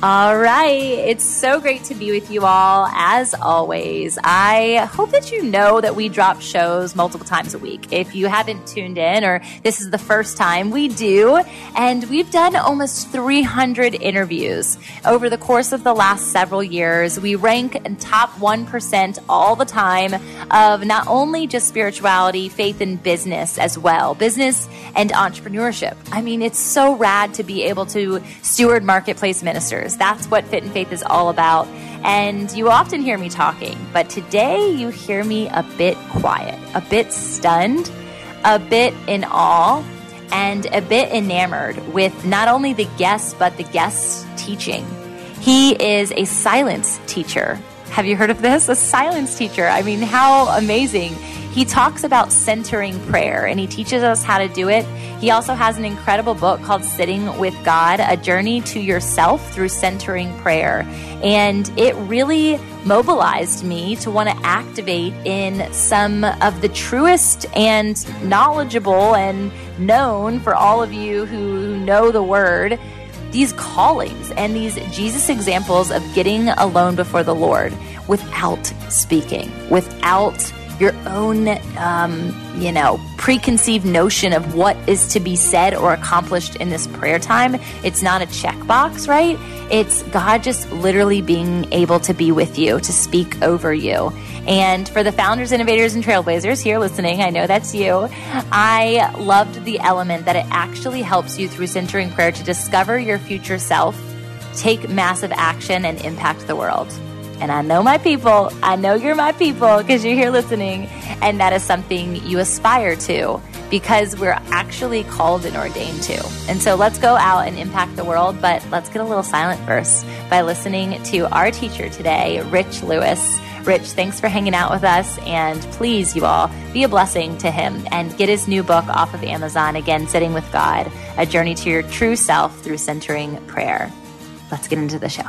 All right. It's so great to be with you all, as always. I hope that you know that we drop shows multiple times a week. If you haven't tuned in or this is the first time, we do. And we've done almost 300 interviews over the course of the last several years. We rank top 1% all the time of not only just spirituality, faith, and business as well, business and entrepreneurship. I mean, it's so rad to be able to steward marketplace ministers. That's what Fit and Faith is all about. And you often hear me talking, but today you hear me a bit quiet, a bit stunned, a bit in awe, and a bit enamored with not only the guests, but the guest's teaching. He is a silence teacher. Have you heard of this? A silence teacher. I mean, how amazing. He talks about centering prayer and he teaches us how to do it. He also has an incredible book called Sitting with God, a journey to yourself through centering prayer. And it really mobilized me to want to activate in some of the truest and knowledgeable and known for all of you who know the word these callings and these Jesus examples of getting alone before the Lord without speaking, without your own, um, you know, preconceived notion of what is to be said or accomplished in this prayer time. It's not a checkbox, right? It's God just literally being able to be with you, to speak over you. And for the founders, innovators, and trailblazers here listening, I know that's you. I loved the element that it actually helps you through centering prayer to discover your future self, take massive action, and impact the world. And I know my people. I know you're my people because you're here listening. And that is something you aspire to because we're actually called and ordained to. And so let's go out and impact the world. But let's get a little silent first by listening to our teacher today, Rich Lewis. Rich, thanks for hanging out with us. And please, you all, be a blessing to him and get his new book off of Amazon. Again, Sitting with God, a journey to your true self through centering prayer. Let's get into the show.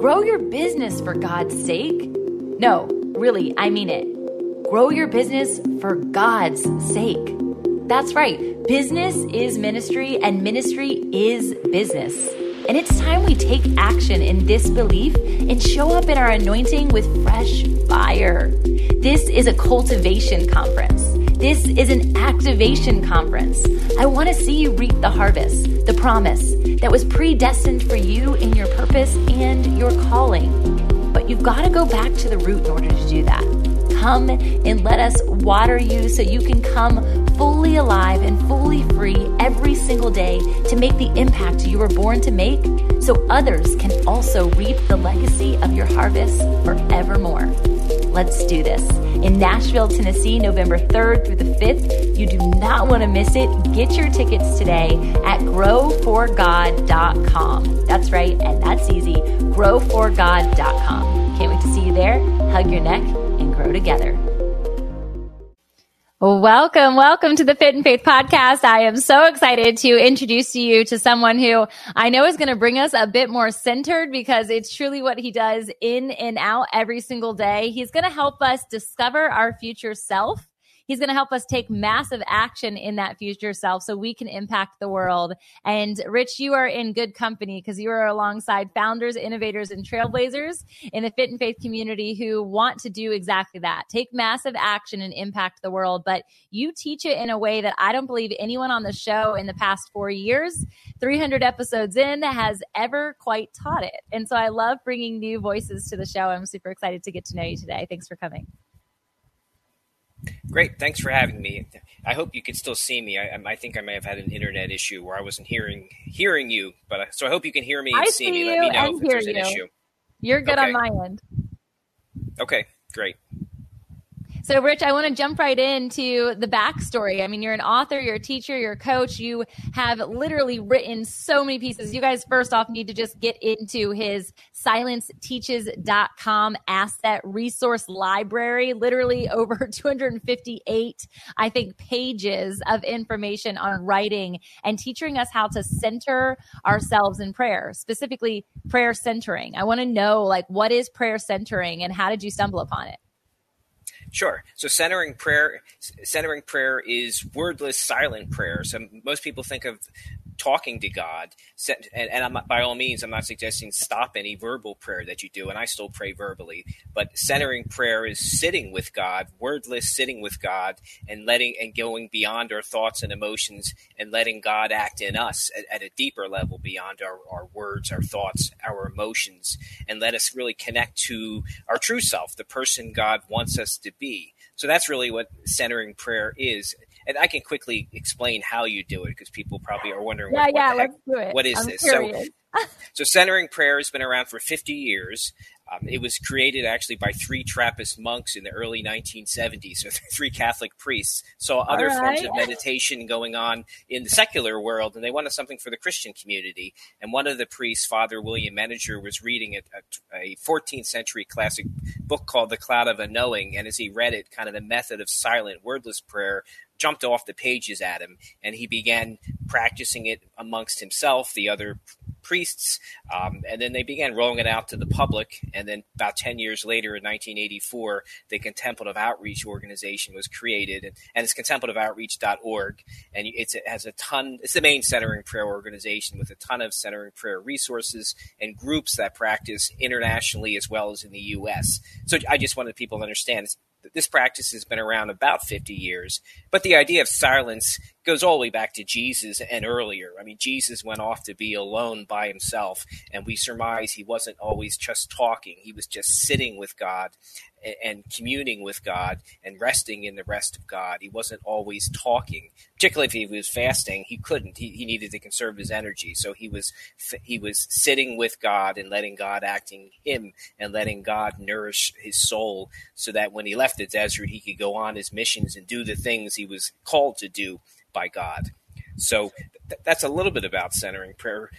Grow your business for God's sake. No, really, I mean it. Grow your business for God's sake. That's right. Business is ministry and ministry is business. And it's time we take action in this belief and show up in our anointing with fresh fire. This is a cultivation conference. This is an activation conference. I want to see you reap the harvest, the promise that was predestined for you in your purpose and your calling. But you've got to go back to the root in order to do that. Come and let us water you so you can come fully alive and fully free every single day to make the impact you were born to make so others can also reap the legacy of your harvest forevermore. Let's do this. In Nashville, Tennessee, November 3rd through the 5th. You do not want to miss it. Get your tickets today at growforgod.com. That's right, and that's easy. Growforgod.com. Can't wait to see you there. Hug your neck and grow together. Welcome, welcome to the Fit and Faith podcast. I am so excited to introduce you to someone who I know is going to bring us a bit more centered because it's truly what he does in and out every single day. He's going to help us discover our future self He's going to help us take massive action in that future self so we can impact the world. And Rich, you are in good company because you are alongside founders, innovators, and trailblazers in the fit and faith community who want to do exactly that take massive action and impact the world. But you teach it in a way that I don't believe anyone on the show in the past four years, 300 episodes in, has ever quite taught it. And so I love bringing new voices to the show. I'm super excited to get to know you today. Thanks for coming. Great. Thanks for having me. I hope you can still see me. I, I, think I may have had an internet issue where I wasn't hearing hearing you, but uh, so I hope you can hear me and I see, see me. You Let me know if there's you. an issue. You're good okay. on my end. Okay, great. So, Rich, I want to jump right into the backstory. I mean, you're an author, you're a teacher, you're a coach. You have literally written so many pieces. You guys, first off, need to just get into his silenceteaches.com asset resource library. Literally over 258, I think, pages of information on writing and teaching us how to center ourselves in prayer, specifically prayer centering. I want to know, like, what is prayer centering and how did you stumble upon it? Sure. So centering prayer, centering prayer is wordless, silent prayer. So most people think of talking to God, and, and I'm, by all means, I'm not suggesting stop any verbal prayer that you do, and I still pray verbally. But centering prayer is sitting with God, wordless, sitting with God, and letting and going beyond our thoughts and emotions, and letting God act in us at, at a deeper level beyond our, our words, our thoughts, our emotions, and let us really connect to our true self, the person God wants us to be. So that's really what centering prayer is and I can quickly explain how you do it because people probably are wondering, yeah, what, yeah, what let's do it. What is I'm this? Curious. So, so centering prayer has been around for 50 years. Um, it was created actually by three Trappist monks in the early 1970s, so three Catholic priests saw other right. forms of meditation going on in the secular world, and they wanted something for the Christian community. And one of the priests, Father William Meninger, was reading a, a 14th century classic book called The Cloud of Unknowing, and as he read it, kind of the method of silent, wordless prayer jumped off the pages at him, and he began practicing it amongst himself, the other priests, um, and then they began rolling it out to the public. And then about 10 years later, in 1984, the Contemplative Outreach Organization was created, and, and it's contemplativeoutreach.org. And it's, it has a ton, it's the main centering prayer organization with a ton of centering prayer resources and groups that practice internationally as well as in the U.S. So I just wanted people to understand this practice has been around about 50 years, but the idea of silence goes all the way back to Jesus and earlier. I mean, Jesus went off to be alone by himself, and we surmise he wasn't always just talking, he was just sitting with God and communing with God and resting in the rest of God. He wasn't always talking, particularly if he was fasting. He couldn't. He, he needed to conserve his energy, so he was he was sitting with God and letting God acting him and letting God nourish his soul, so that when he left the desert, he could go on his missions and do the things he was called to do by God. So th- that's a little bit about centering prayer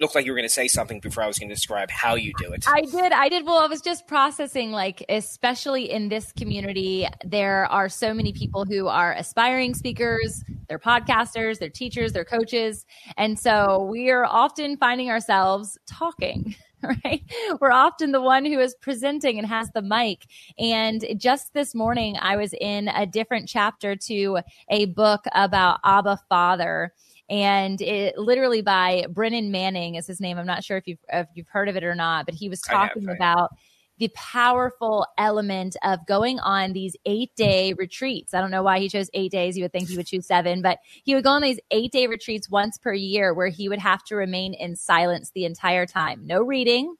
looked like you were going to say something before I was going to describe how you do it. I did. I did. Well, I was just processing, like, especially in this community, there are so many people who are aspiring speakers, they're podcasters, they're teachers, they're coaches. And so we are often finding ourselves talking. Right. We're often the one who is presenting and has the mic. And just this morning, I was in a different chapter to a book about Abba Father and it literally by Brennan Manning is his name. I'm not sure if you've if you've heard of it or not, but he was talking have, about the powerful element of going on these eight day retreats. I don't know why he chose eight days. You would think he would choose seven, but he would go on these eight day retreats once per year where he would have to remain in silence the entire time. No reading,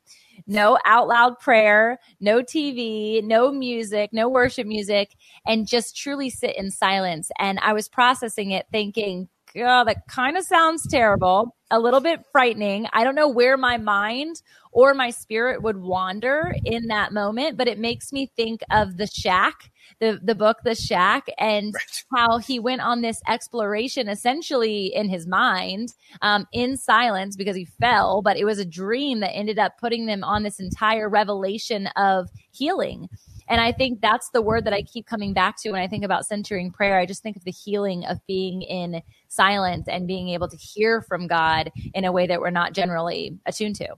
no out loud prayer, no TV, no music, no worship music, and just truly sit in silence. And I was processing it thinking, oh, that kind of sounds terrible, a little bit frightening. I don't know where my mind or my spirit would wander in that moment, but it makes me think of The Shack, the, the book, The Shack, and right. how he went on this exploration essentially in his mind, um, in silence because he fell, but it was a dream that ended up putting them on this entire revelation of healing. And I think that's the word that I keep coming back to when I think about centering prayer. I just think of the healing of being in silence and being able to hear from God in a way that we're not generally attuned to.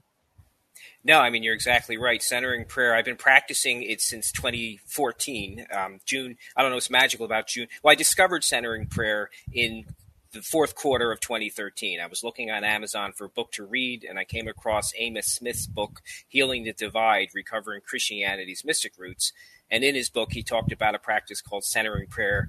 No, I mean you're exactly right. Centering prayer. I've been practicing it since 2014, um, June. I don't know what's magical about June. Well, I discovered centering prayer in the fourth quarter of 2013. I was looking on Amazon for a book to read, and I came across Amos Smith's book, Healing the Divide Recovering Christianity's Mystic Roots. And in his book, he talked about a practice called centering prayer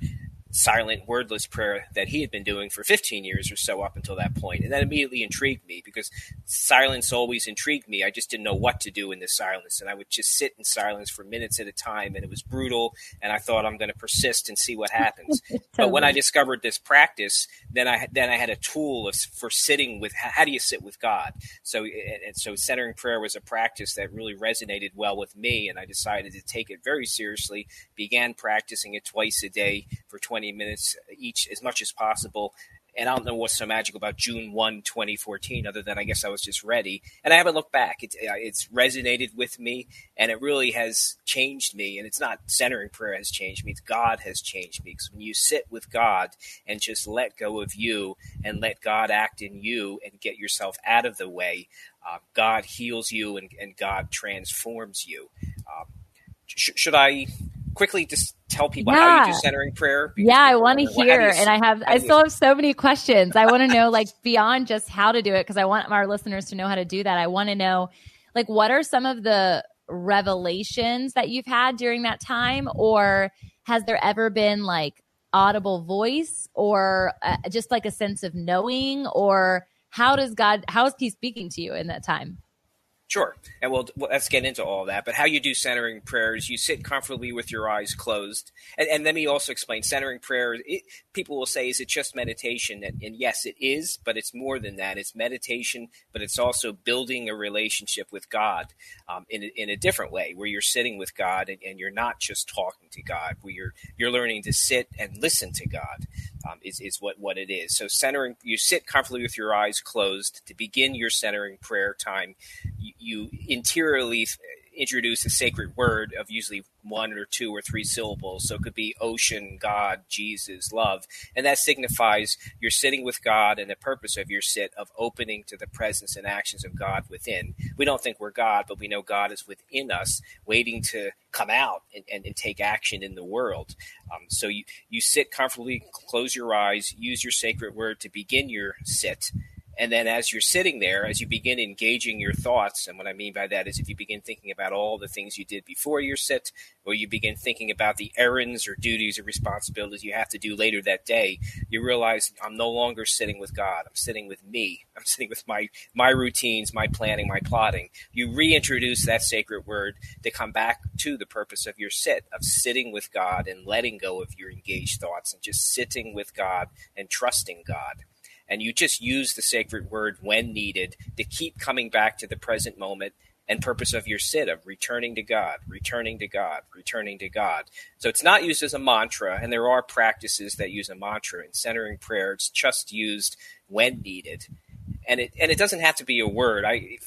silent, wordless prayer that he had been doing for 15 years or so up until that point. And that immediately intrigued me because silence always intrigued me. I just didn't know what to do in this silence. And I would just sit in silence for minutes at a time. And it was brutal. And I thought, I'm going to persist and see what happens. totally. But when I discovered this practice, then I, then I had a tool of, for sitting with how do you sit with God? So, and so centering prayer was a practice that really resonated well with me. And I decided to take it very seriously, began practicing it twice a day for 20 20 minutes each as much as possible. And I don't know what's so magical about June 1, 2014, other than I guess I was just ready. And I haven't looked back. It, uh, it's resonated with me, and it really has changed me. And it's not centering prayer has changed me, it's God has changed me. Because when you sit with God and just let go of you and let God act in you and get yourself out of the way, uh, God heals you and, and God transforms you. Um, sh- should I quickly just tell people yeah. how you do centering prayer? Yeah, I want to hear, and I have I still have so many questions. I want to know like beyond just how to do it because I want our listeners to know how to do that. I want to know like what are some of the revelations that you've had during that time, or has there ever been like audible voice, or uh, just like a sense of knowing, or how does God how is He speaking to you in that time? Sure, and we'll, well, let's get into all that. But how you do centering prayers, you sit comfortably with your eyes closed, and, and let me also explain centering prayer. It, people will say, "Is it just meditation?" And, and, yes, it is, but it's more than that. It's meditation, but it's also building a relationship with God um, in in a different way, where you're sitting with God and, and, you're not just talking to God, where you're you're learning to sit and listen to God. Um, is is what what it is. So centering, you sit comfortably with your eyes closed to begin your centering prayer time you interiorly introduce a sacred word of usually one or two or three syllables. So it could be ocean, God, Jesus, love. And that signifies you're sitting with God and the purpose of your sit of opening to the presence and actions of God within. We don't think we're God, but we know God is within us, waiting to come out and, and, and take action in the world. Um, so you, you sit comfortably, close your eyes, use your sacred word to begin your sit and then as you're sitting there, as you begin engaging your thoughts, and what I mean by that is if you begin thinking about all the things you did before your sit, or you begin thinking about the errands or duties or responsibilities you have to do later that day, you realize I'm no longer sitting with God. I'm sitting with me. I'm sitting with my my routines, my planning, my plotting. You reintroduce that sacred word to come back to the purpose of your sit, of sitting with God and letting go of your engaged thoughts and just sitting with God and trusting God and you just use the sacred word when needed to keep coming back to the present moment and purpose of your sit of returning to God, returning to God, returning to God. So it's not used as a mantra, and there are practices that use a mantra in centering prayer. It's just used when needed and it and it doesn't have to be a word. I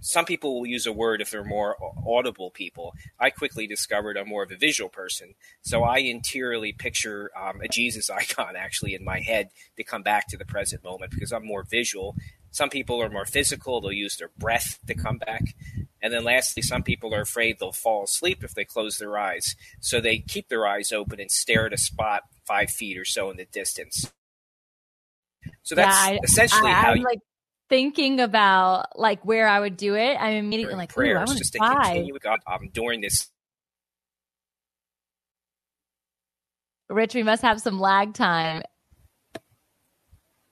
some people will use a word if they're more audible people. I quickly discovered I'm more of a visual person, so I interiorly picture um, a Jesus icon actually in my head to come back to the present moment because I'm more visual. Some people are more physical; they'll use their breath to come back. And then lastly, some people are afraid they'll fall asleep if they close their eyes. So they keep their eyes open and stare at a spot five feet or so in the distance. So that's yeah, I, essentially I, how you, like thinking about like where I would do it, I'm immediately like, prayers just to continue with God um, during this. Rich, we must have some lag time.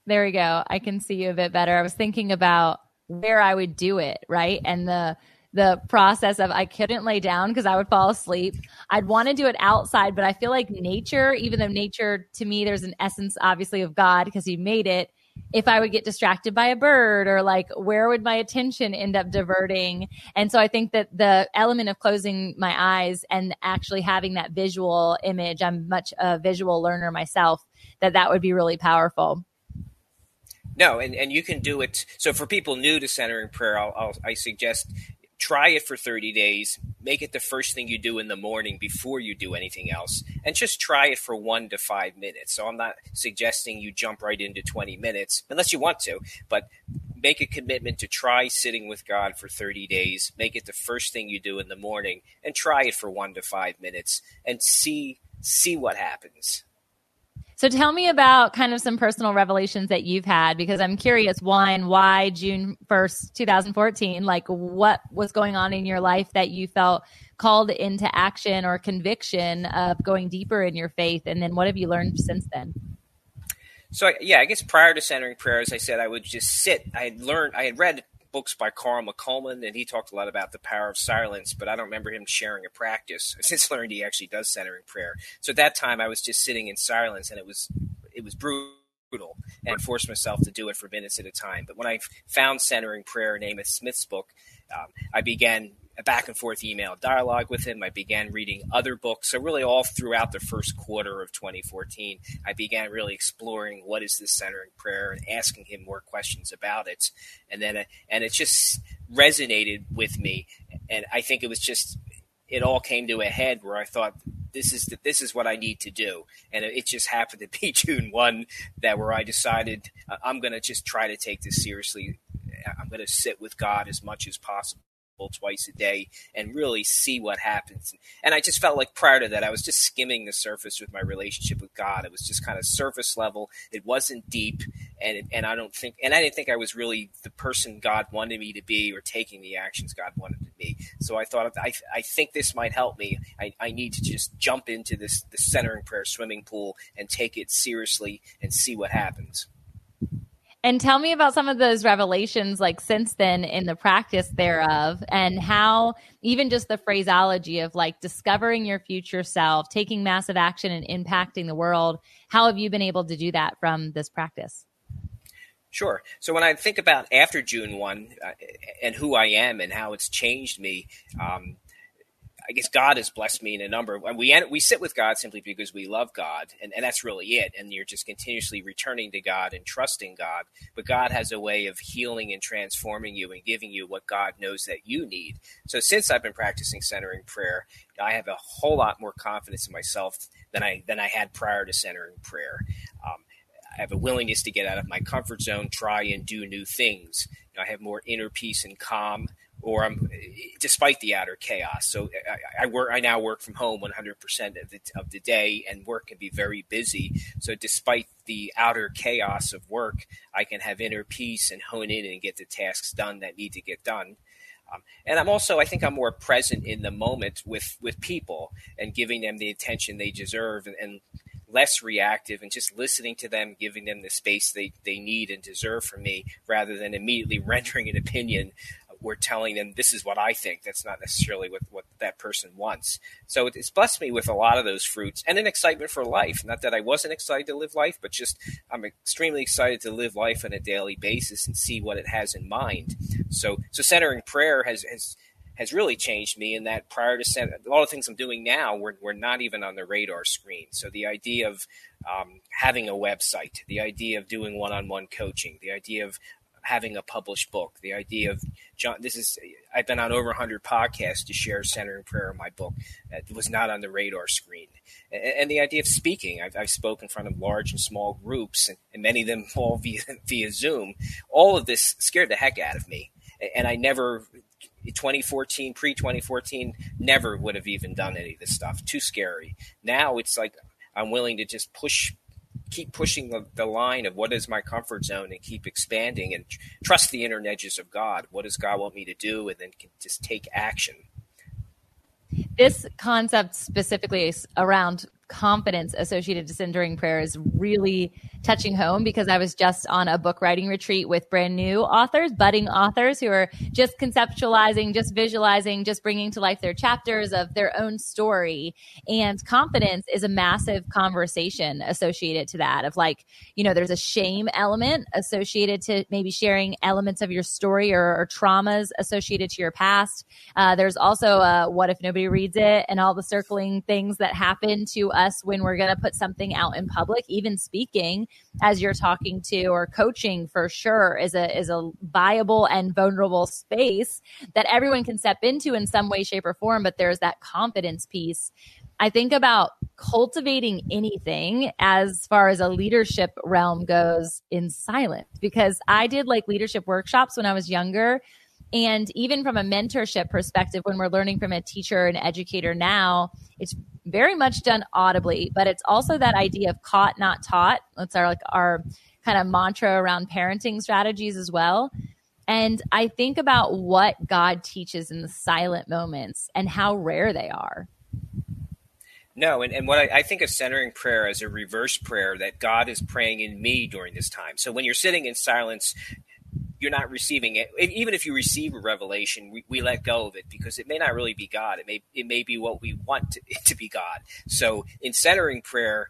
There we go. I can see you a bit better. I was thinking about where I would do it, right? And the the process of I couldn't lay down because I would fall asleep. I'd want to do it outside, but I feel like nature, even though nature to me, there's an essence obviously of God because He made it if I would get distracted by a bird or like where would my attention end up diverting? And so I think that the element of closing my eyes and actually having that visual image, I'm much a visual learner myself, that that would be really powerful. No, and, and you can do it. So for people new to centering prayer, I'll, I'll, i suggest try it for 30 days make it the first thing you do in the morning before you do anything else and just try it for one to five minutes so i'm not suggesting you jump right into 20 minutes unless you want to but make a commitment to try sitting with God for 30 days. Make it the first thing you do in the morning and try it for 1 to 5 minutes and see see what happens. So tell me about kind of some personal revelations that you've had because I'm curious one why June 1st, 2014 like what was going on in your life that you felt called into action or conviction of going deeper in your faith and then what have you learned since then? So yeah, I guess prior to centering prayer, as I said, I would just sit. I had learned, I had read books by Carl McColman, and he talked a lot about the power of silence, but I don't remember him sharing a practice. I since learned he actually does centering prayer. So at that time, I was just sitting in silence, and it was it was brutal, and I forced myself to do it for minutes at a time. But when I found centering prayer in Amos Smith's book, um, I began a back and forth email dialogue with him. I began reading other books. So really, all throughout the first quarter of 2014, I began really exploring what is this centering prayer and asking him more questions about it. And then, and it just resonated with me. And I think it was just it all came to a head where I thought this is the, this is what I need to do, and it just happened to be June one that where I decided I'm going to just try to take this seriously. I'm going to sit with God as much as possible twice a day and really see what happens. And I just felt like prior to that, I was just skimming the surface with my relationship with God. It was just kind of surface level. It wasn't deep, and and I don't think, and I didn't think I was really the person God wanted me to be or taking the actions God wanted to be. So I thought, I I think this might help me. I, I need to just jump into this the centering prayer swimming pool and take it seriously and see what happens. And tell me about some of those revelations, like since then in the practice thereof, and how even just the phraseology of like discovering your future self, taking massive action and impacting the world. How have you been able to do that from this practice? Sure. So when I think about after June 1 uh, and who I am and how it's changed me, um, I guess God has blessed me in a number. Of, we we sit with God simply because we love God, and, and that's really it. And you're just continuously returning to God and trusting God. But God has a way of healing and transforming you and giving you what God knows that you need. So since I've been practicing centering prayer, I have a whole lot more confidence in myself than I than I had prior to centering prayer. Um, I have a willingness to get out of my comfort zone, try and do new things. I have more inner peace and calm or I'm despite the outer chaos. So I, I, work. I now work from home 100 percent of the of the day, and work can be very busy. So despite the outer chaos of work, I can have inner peace and hone in and get the tasks done that need to get done. Um, and I'm also, I think, I'm more present in the moment with with people and giving them the attention they deserve, and, and less reactive and just listening to them, giving them the space they, they need and deserve from me rather than immediately rendering an opinion we're telling them this is what I think. That's not necessarily what, what that person wants. So it's blessed me with a lot of those fruits and an excitement for life. Not that I wasn't excited to live life, but just I'm extremely excited to live life on a daily basis and see what it has in mind. So so centering prayer has has has really changed me in that prior to center, lot of things I'm doing now were, were not even on the radar screen. So the idea of um, having a website, the idea of doing one-on-one coaching, the idea of having a published book. The idea of John, this is I've been on over 100 podcasts to share Center centering prayer in my book. It was not on the radar screen. And, and the idea of speaking, I've, I've, spoken in front of large and small groups, and, and many of them all via via Zoom. All of this scared the heck out of me, and I never 2014, pre 2014, never would have even done any of this stuff. Too scary. Now it's like I'm willing to just push keep pushing the, the line of what is my comfort zone and keep expanding and tr- trust the inner edges of God. What does God want me to do? And then just take action. This concept specifically around confidence associated to centering prayer is really touching home because I was just on a book writing retreat with brand new authors, budding authors who are just conceptualizing, just visualizing, just bringing to life their chapters of their own story. And confidence is a massive conversation associated to that of like, you know, there's a shame element associated to maybe sharing elements of your story or, or traumas associated to your past. Uh, there's also a, what if nobody reads it and all the circling things that happen to us when we're going to put something out in public, even speaking as you're talking to or coaching for sure is a is a viable and vulnerable space that everyone can step into in some way shape or form but there's that confidence piece I think about cultivating anything as far as a leadership realm goes in silence because I did like leadership workshops when I was younger. And even from a mentorship perspective, when we're learning from a teacher and educator now, it's very much done audibly, but it's also that idea of caught, not taught. That's our like our kind of mantra around parenting strategies as well. And I think about what God teaches in the silent moments and how rare they are. No, and, and what I, I, think of centering prayer as a reverse prayer that God is praying in me during this time. So when you're sitting in silence, you're not receiving it. Even if you receive a revelation, we, we, let go of it because it may not really be God. It may it may be what we want to, to be God. So in centering prayer,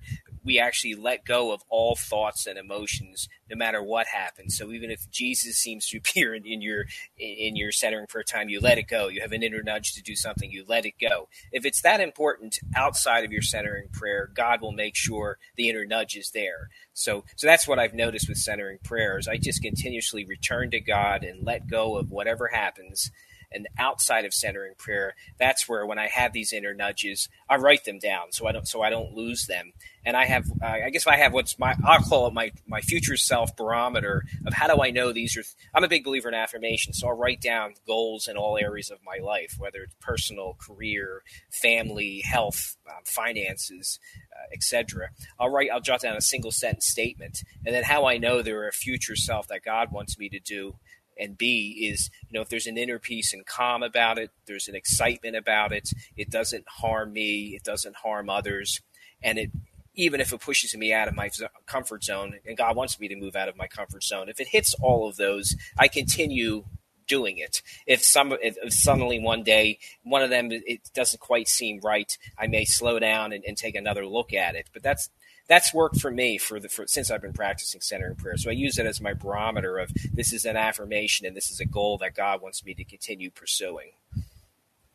we actually let go of all thoughts and emotions no matter what happens. So even if jesus seems to appear in, in your in your centering prayer time you let it go. You have an inner nudge to do something you let it go. If it's that important outside of your centering prayer god will make sure the inner nudge is there. So so that's what i've noticed with centering prayers. I just continuously return to god and let go of whatever happens and outside of centering prayer, that's where when I have these inner nudges, I write them down so I don't so I don't lose them. And I have, uh, I guess I have what's my I'll call it my my future self barometer of how do I know these are. I'm a big believer in affirmation, so I'll write down goals in all areas of my life, whether it's personal, career, family, health, um, finances. Uh, etc. I'll write. I'll jot down a single sentence statement, and then how I know they're a future self that God wants me to do and B is you know if there's an inner peace and calm about it, there's an excitement about it. It doesn't harm me. It doesn't harm others, and it even if it pushes me out of my comfort zone, and God wants me to move out of my comfort zone. If it hits all of those, I continue doing it. If some if suddenly one day one of them it doesn't quite seem right, I may slow down and, and take another look at it. But that's that's worked for me for the for, since I've been practicing centering prayer. So I use it as my barometer of this is an affirmation and this is a goal that God wants me to continue pursuing.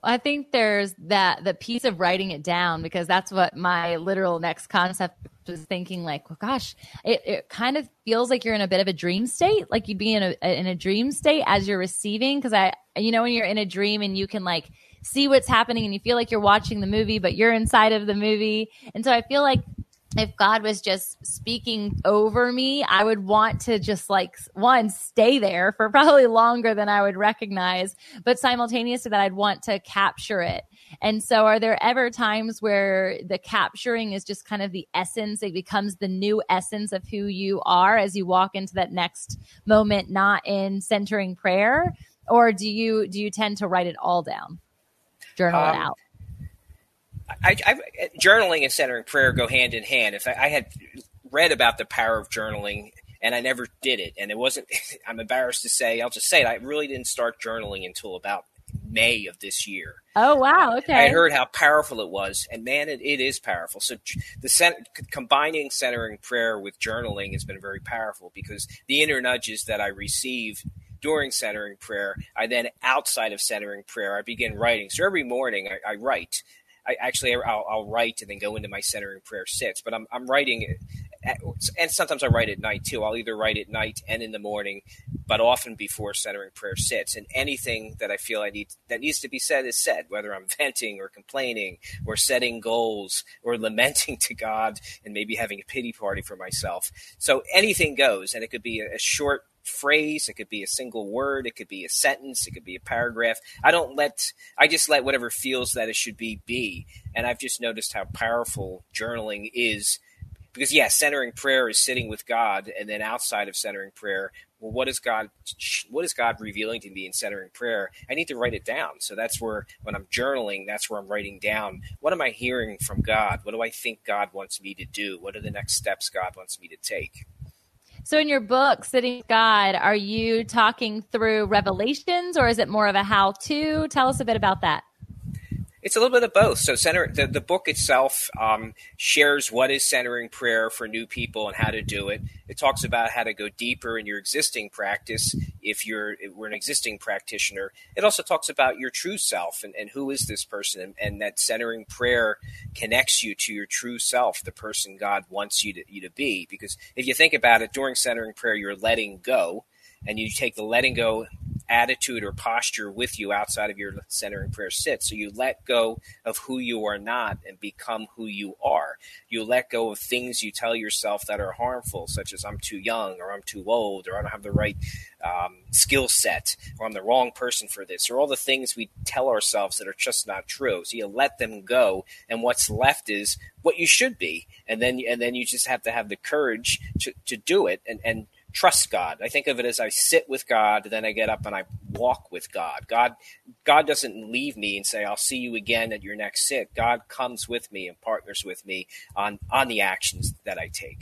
I think there's that the piece of writing it down because that's what my literal next concept was thinking. Like, well, gosh, it, it kind of feels like you're in a bit of a dream state, like you'd be in a in a dream state as you're receiving. Because I, you know, when you're in a dream and you can like see what's happening and you feel like you're watching the movie, but you're inside of the movie. And so I feel like if God was just speaking over me, I would want to just like one stay there for probably longer than I would recognize, but simultaneous to that, I'd want to capture it. And so, are there ever times where the capturing is just kind of the essence? It becomes the new essence of who you are as you walk into that next moment, not in centering prayer, or do you do you tend to write it all down, journal um, it out? I, I, journaling and centering prayer go hand in hand. If I, I, had read about the power of journaling and I never did it, and it wasn't, I'm embarrassed to say, I'll just say it, I really didn't start journaling until about May of this year. Oh wow! Okay. I heard how powerful it was, and man, it, it is powerful. So the cent- combining centering prayer with journaling has been very powerful because the inner nudges that I receive during centering prayer, I then outside of centering prayer, I begin writing. So every morning I, I write, I actually I'll, I'll, write and then go into my centering prayer sits. But I'm I'm writing, at, and sometimes I write at night too. I'll either write at night and in the morning, but often before centering prayer sits. And anything that I feel I need that needs to be said is said, whether I'm venting or complaining or setting goals or lamenting to God and maybe having a pity party for myself. So anything goes, and it could be a, a short phrase, it could be a single word, it could be a sentence, it could be a paragraph. I don't let I just let whatever feels that it should be be. And I've just noticed how powerful journaling is because yeah, centering prayer is sitting with God and then outside of centering prayer, well what is God what is God revealing to me in centering prayer? I need to write it down. So that's where when I'm journaling, that's where I'm writing down what am I hearing from God? What do I think God wants me to do? What are the next steps God wants me to take? So, in your book, Sitting with God, are you talking through revelations or is it more of a how to? Tell us a bit about that. It's a little bit of both. So, center the, the book itself um, shares what is centering prayer for new people and how to do it. It talks about how to go deeper in your existing practice if you're if we're an existing practitioner. It also talks about your true self and, and who is this person, and, and, that centering prayer connects you to your true self, the person God wants you to you to be. Because if you think about it, during centering prayer, you're letting go, and you take the letting go attitude or posture with you outside of your center centering prayer sit. So you let go of who you are not and become who you are. You let go of things you tell yourself that are harmful, such as I'm too young or I'm too old or I don't have the right um, skill set or I'm the wrong person for this or all the things we tell ourselves that are just not true. So you let them go, and what's left is what you should be, and then and then you just have to have the courage to, to do it and and trust God. I think of it as I sit with God, then I get up and I walk with God. God God doesn't leave me and say I'll see you again at your next sit. God comes with me and partners with me on on the actions that I take.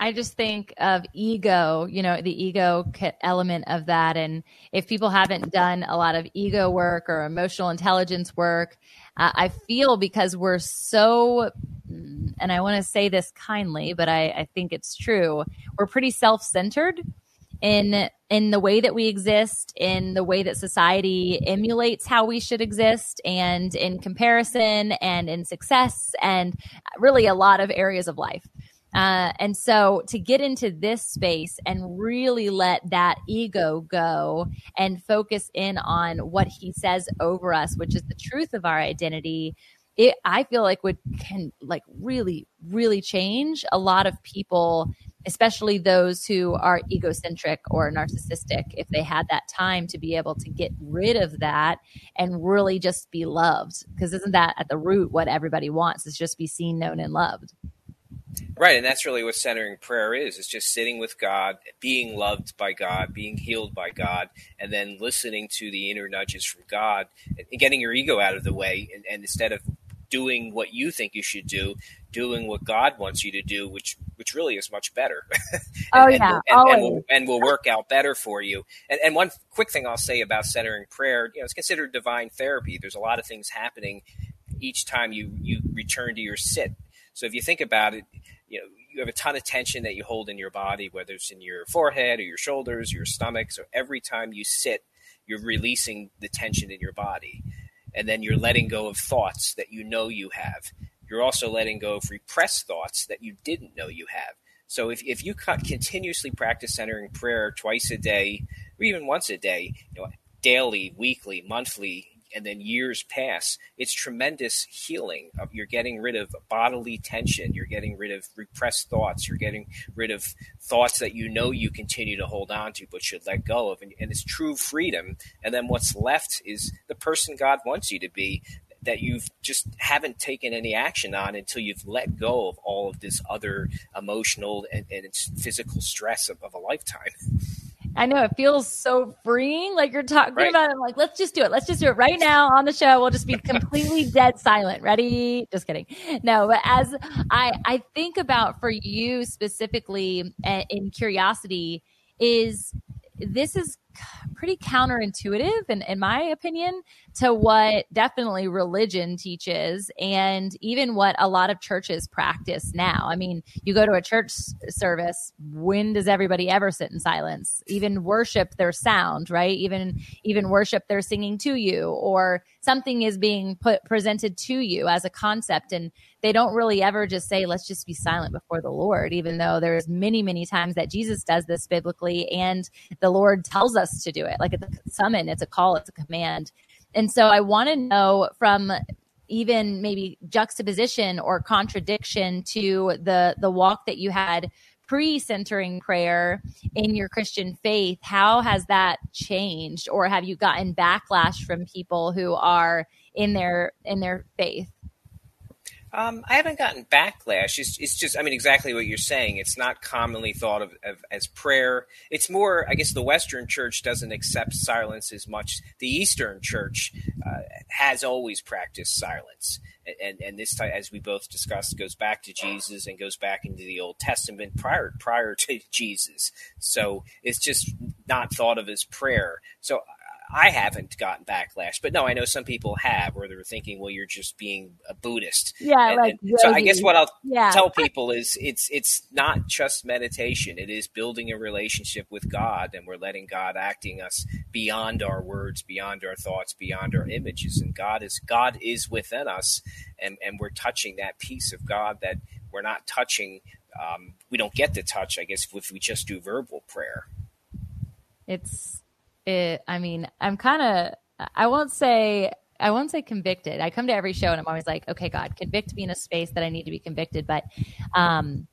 I just think of ego, you know, the ego element of that. And if people haven't done a lot of ego work or emotional intelligence work, uh, I feel because we're so, and I want to say this kindly, but I, I think it's true, we're pretty self centered in in the way that we exist in the way that society emulates how we should exist and in comparison and in success and really a lot of areas of life. Uh, and so to get into this space and really let that ego go and focus in on what he says over us, which is the truth of our identity, it I feel like would can like really, really change a lot of people, especially those who are egocentric or narcissistic, if they had that time to be able to get rid of that and really just be loved. Because isn't that at the root what everybody wants is just be seen, known, and loved. Right, and that's really what centering prayer is. It's just sitting with God, being loved by God, being healed by God, and then listening to the inner nudges from God and getting your ego out of the way. And, and instead of doing what you think you should do, doing what God wants you to do, which which really is much better. and, oh yeah, and, and, and, will, and, will, work out better for you. And, and one quick thing I'll say about centering prayer, you know, it's considered divine therapy. There's a lot of things happening each time you you return to your sit. So if you think about it, you know you have a ton of tension that you hold in your body, whether it's in your forehead or your shoulders, or your stomach. So every time you sit, you're releasing the tension in your body, and then you're letting go of thoughts that you know you have. You're also letting go of repressed thoughts that you didn't know you have. So if, if you continuously practice centering prayer twice a day, or even once a day, you know, daily, weekly, monthly, and then years pass, it's tremendous healing. Uh, you're getting rid of bodily tension. You're getting rid of repressed thoughts. You're getting rid of thoughts that you know you continue to hold on to but should let go of. And, and it's true freedom. And then what's left is the person God wants you to be that you've just haven't taken any action on until you've let go of all of this other emotional and, and physical stress of, of a lifetime. I know it feels so freeing. Like you're talking right. about it. I'm like, let's just do it. Let's just do it right now on the show. We'll just be completely dead silent. Ready? Just kidding. No, but as I, I think about for you specifically uh, in curiosity is this is pretty counterintuitive in, in my opinion to what definitely religion teaches and even what a lot of churches practice now. I mean you go to a church service when does everybody ever sit in silence? Even worship their sound right? Even even worship their singing to you or something is being put presented to you as a concept and they don't really ever just say let's just be silent before the lord even though there's many many times that jesus does this biblically and the lord tells us to do it. Like it's a summon it's a call it's a command. And so i want to know from even maybe juxtaposition or contradiction to the the walk that you had pre-centering prayer in your christian faith how has that changed? Or have you gotten backlash from people who are in their in their faith um, I haven't gotten backlash. It's, it's, just, I mean, exactly what you're saying. It's not commonly thought of, of, as prayer. It's more, I guess, the Western Church doesn't accept silence as much. The Eastern Church uh, has always practiced silence, and and this, as we both discussed, goes back to Jesus and goes back into the Old Testament prior prior to Jesus. So it's just not thought of as prayer. So I haven't gotten backlash, but no, I know some people have, where they're thinking, "Well, you're just being a Buddhist." Yeah, and, like and so I guess what I'll yeah. tell people is, it's it's not just meditation; it is building a relationship with God, and we're letting God acting us beyond our words, beyond our thoughts, beyond our images, and God is God is within us, and and we're touching that piece of God that we're not touching. Um, we don't get to touch, I guess, if we just do verbal prayer. It's it, I mean, I'm kind of, I won't say, I won't say convicted. I come to every show and I'm always like, okay, God, convict me in a space that I need to be convicted. But um,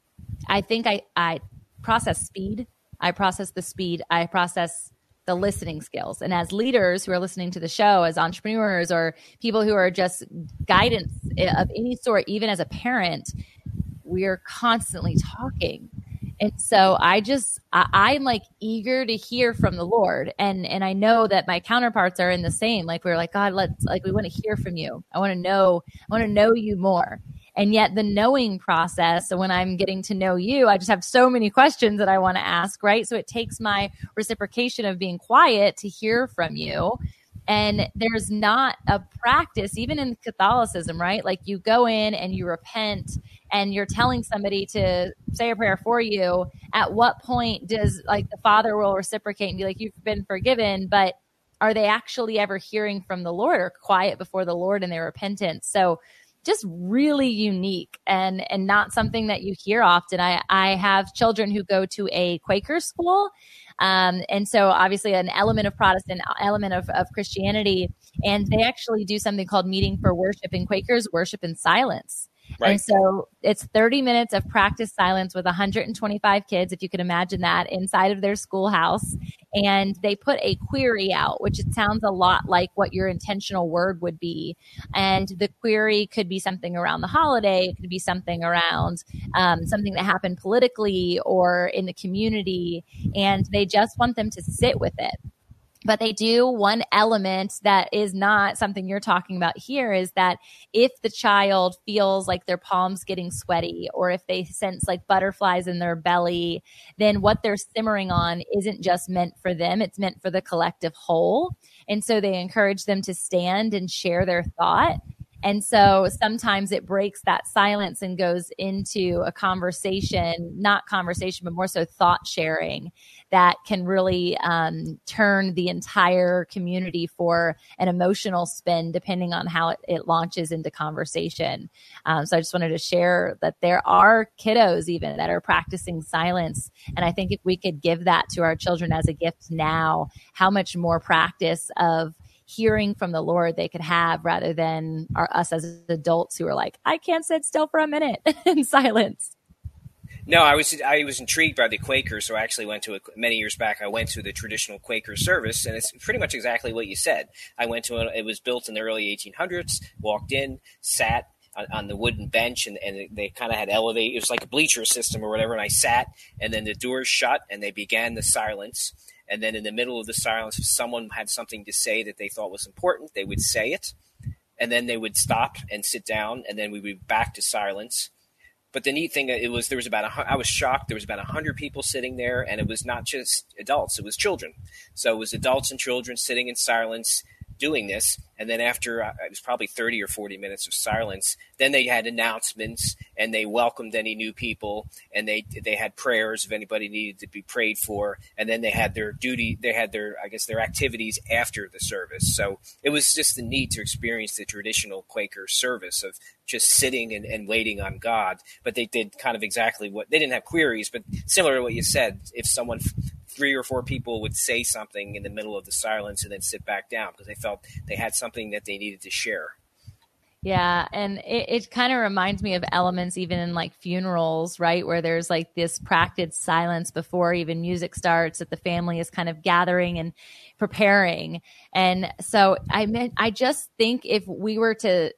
I think I, I process speed. I process the speed. I process the listening skills. And as leaders who are listening to the show, as entrepreneurs or people who are just guidance of any sort, even as a parent, we're constantly talking and so I just I, am like eager to hear from the Lord. And and I know that my counterparts are in the same. Like we're like, God, let's like we want to hear from you. I want to know, I want to know you more. And yet the knowing process, so when I'm getting to know you, I just have so many questions that I want to ask, right? So it takes my reciprocation of being quiet to hear from you and there's not a practice, even in Catholicism, right? Like you go in and you repent and you're telling somebody to say a prayer for you. At what point does like the Father will reciprocate and be like, you've been forgiven, but are they actually ever hearing from the Lord or quiet before the Lord in their repentance? So just really unique and and not something that you hear often. I I have children who go to a Quaker school um, and so obviously an element of Protestant, element of, of Christianity. And they actually do something called meeting for worship and Quakers worship in silence. Right. And so it's 30 minutes of practice silence with 125 kids, if you can imagine that, inside of their schoolhouse. And they put a query out, which it sounds a lot like what your intentional word would be. And the query could be something around the holiday, it could be something around um, something that happened politically or in the community. And they just want them to sit with it but they do one element that is not something you're talking about here is that if the child feels like their palms getting sweaty or if they sense like butterflies in their belly then what they're simmering on isn't just meant for them it's meant for the collective whole. And so they encourage them to stand and share their thought and so sometimes it breaks that silence and goes into a conversation, not conversation, but more so thought sharing that can really um, turn the entire community for an emotional spin, depending on how it, it launches into conversation. Um, so I just wanted to share that there are kiddos even that are practicing silence. And I think if we could give that to our children as a gift now, how much more practice of hearing from the Lord they could have rather than our, us as adults who are like, I can't sit still for a minute in silence. No, I was I was intrigued by the Quakers, so I actually went to a, many years back. I went to the traditional Quaker service, and it's pretty much exactly what you said. I went to a, it was built in the early 1800s. Walked in, sat on, the wooden bench, and, and they kind of had elevate. It was like a bleacher system or whatever. And I sat, and then the doors shut, and they began the silence and then in the middle of the silence, if someone had something to say that they thought was important, they would say it, and then they would stop and sit down, and then we would be back to silence. But the neat thing it was there was about a, I was shocked there was about hundred people sitting there, and it was not just adults; it was children. So it was adults and children sitting in silence doing this. And then after uh, it was probably 30 or 40 minutes of silence, then they had announcements and they welcomed any new people and they they had prayers if anybody needed to be prayed for. And then they had their duty, they had their I guess their activities after the service. So it was just the need to experience the traditional Quaker service of just sitting and, and waiting on God. But they did kind of exactly what they didn't have queries, but similar to what you said. If someone three or four people would say something in the middle of the silence and then sit back down because they felt they had something that they needed to share. Yeah, and it, it kind of reminds me of elements even in like funerals, right? Where there's like this practiced silence before even music starts that the family is kind of gathering and preparing. And so I meant I just think if we were to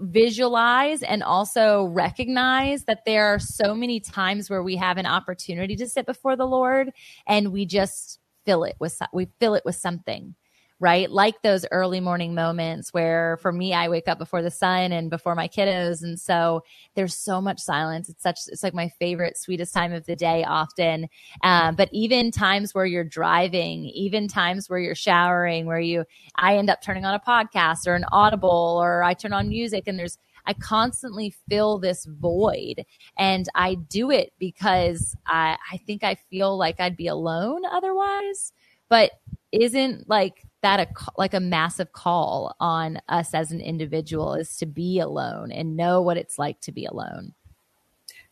visualize and also recognize that there are so many times where we have an opportunity to sit before the Lord and we just fill it with we fill it with something right? Like those early morning moments where for me, I wake up before the sun and before my kiddos. And so there's so much silence. It's such, it's like my favorite, sweetest time of the day often. Um, but even times where you're driving, even times where you're showering, where you, I end up turning on a podcast or an audible or I turn on music and there's, I constantly fill this void and I do it because I, I think I feel like I'd be alone otherwise. But isn't like that a like a massive call on us as an individual is to be alone and know what it's like to be alone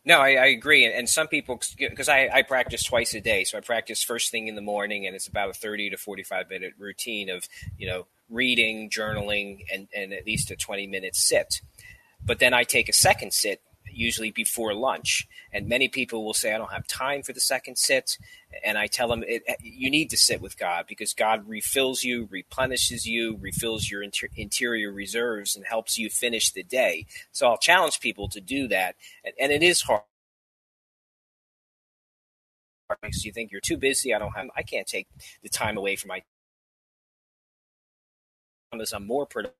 No, I, I agree. And, some people, because I, I, practice twice a day, so I practice first thing in the morning, and it's about a 30 to 45 minute routine of, you know, reading, journaling, and, and at least a 20 minute sit. But then I take a second sit usually before lunch. And many people will say, I don't have time for the second sit. And I tell them, it, you need to sit with God because God refills you, replenishes you, refills your inter- interior reserves, and helps you finish the day. So I'll challenge people to do that. And, and it is hard. Because you think you're too busy, I don't have, I can't take the time away from my. I'm more productive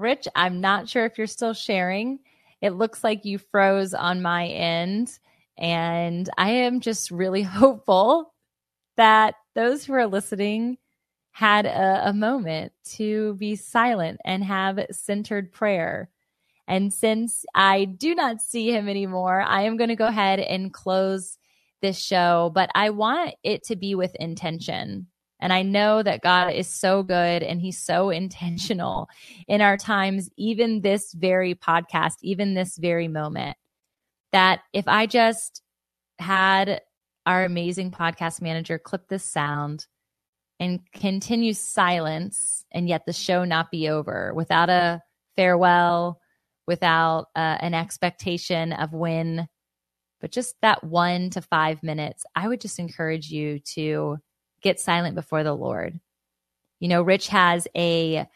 Rich, I'm not sure if you're still sharing. It looks like you froze on my end. And I am just really hopeful that those who are listening had a, a, moment to be silent and have centered prayer. And since I do not see him anymore, I am going to go ahead and close this show, but I want it to be with intention. And I know that God is so good and He's so intentional in our times, even this very podcast, even this very moment. That if I just had our amazing podcast manager clip this sound and continue silence, and yet the show not be over without a farewell, without uh, an expectation of when, but just that one to five minutes, I would just encourage you to get silent before the Lord. You know, Rich has a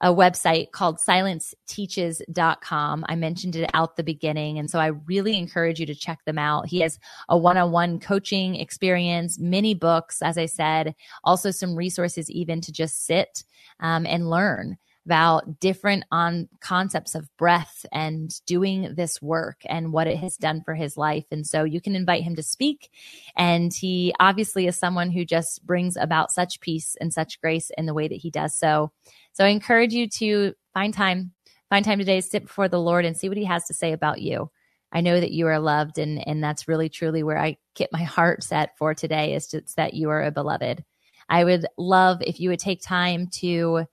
a website called silenceteaches.com. I mentioned it out the beginning. And so I really encourage you to check them out. He has a one on one coaching experience, many books, as I said, also some resources even to just sit um, and learn about different on concepts of breath and doing this work and what it has done for his life. And so you can invite him to speak. And he obviously is someone who just brings about such peace and such grace in the way that he does so. So I encourage you to find time, find time today, sit before the Lord and see what he has to say about you. I know that you are loved and and that's really truly where I get my heart set for today is just that you are a beloved. I would love if you would take time to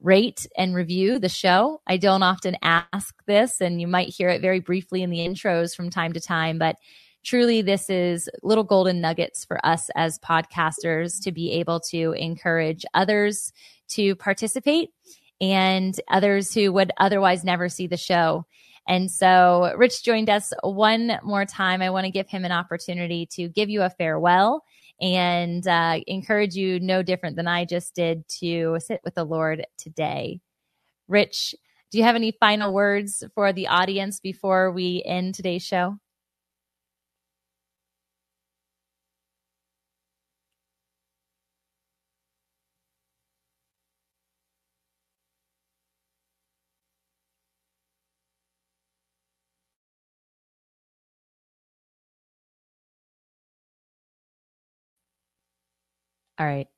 rate and review the show. I don't often ask this, and you might hear it very briefly in the intros from time to time, but truly, this is little golden nuggets for us as podcasters to be able to encourage others to participate and others who would otherwise never see the show. And so Rich joined us one more time. I want to give him an opportunity to give you a farewell and uh, encourage you no different than I just did to sit with the Lord today. Rich, do you have any final words for the audience before we end today's show? All right.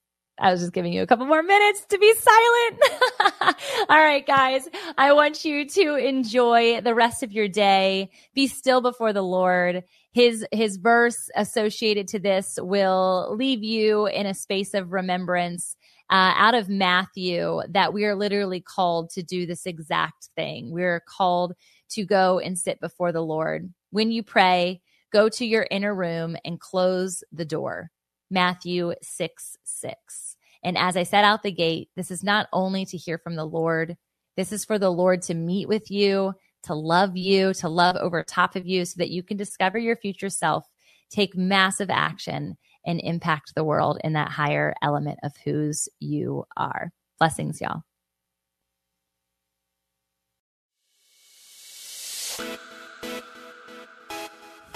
I was just giving you a couple more minutes to be silent. All right, guys. I want you to enjoy the rest of your day. Be still before the Lord. His, his verse associated to this will leave you in a space of remembrance uh, out of Matthew that we are literally called to do this exact thing. We're called to go and sit before the Lord. When you pray, go to your inner room and close the door. Matthew 6 6. And as I set out the gate, this is not only to hear from the Lord, this is for the Lord to meet with you, to love you, to love over top of you so that you can discover your future self, take massive action, and impact the world in that higher element of whose you are. Blessings, y'all.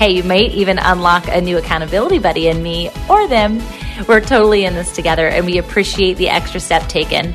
Hey, you might even unlock a new accountability buddy in me or them. We're totally in this together, and we appreciate the extra step taken.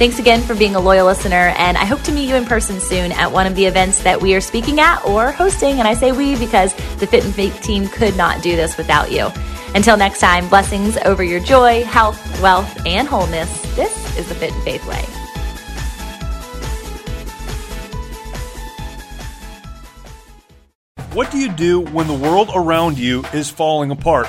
Thanks again for being a loyal listener, and I hope to meet you in person soon at one of the events that we are speaking at or hosting. And I say we because the Fit and Faith team could not do this without you. Until next time, blessings over your joy, health, wealth, and wholeness. This is the Fit and Faith Way. What do you do when the world around you is falling apart?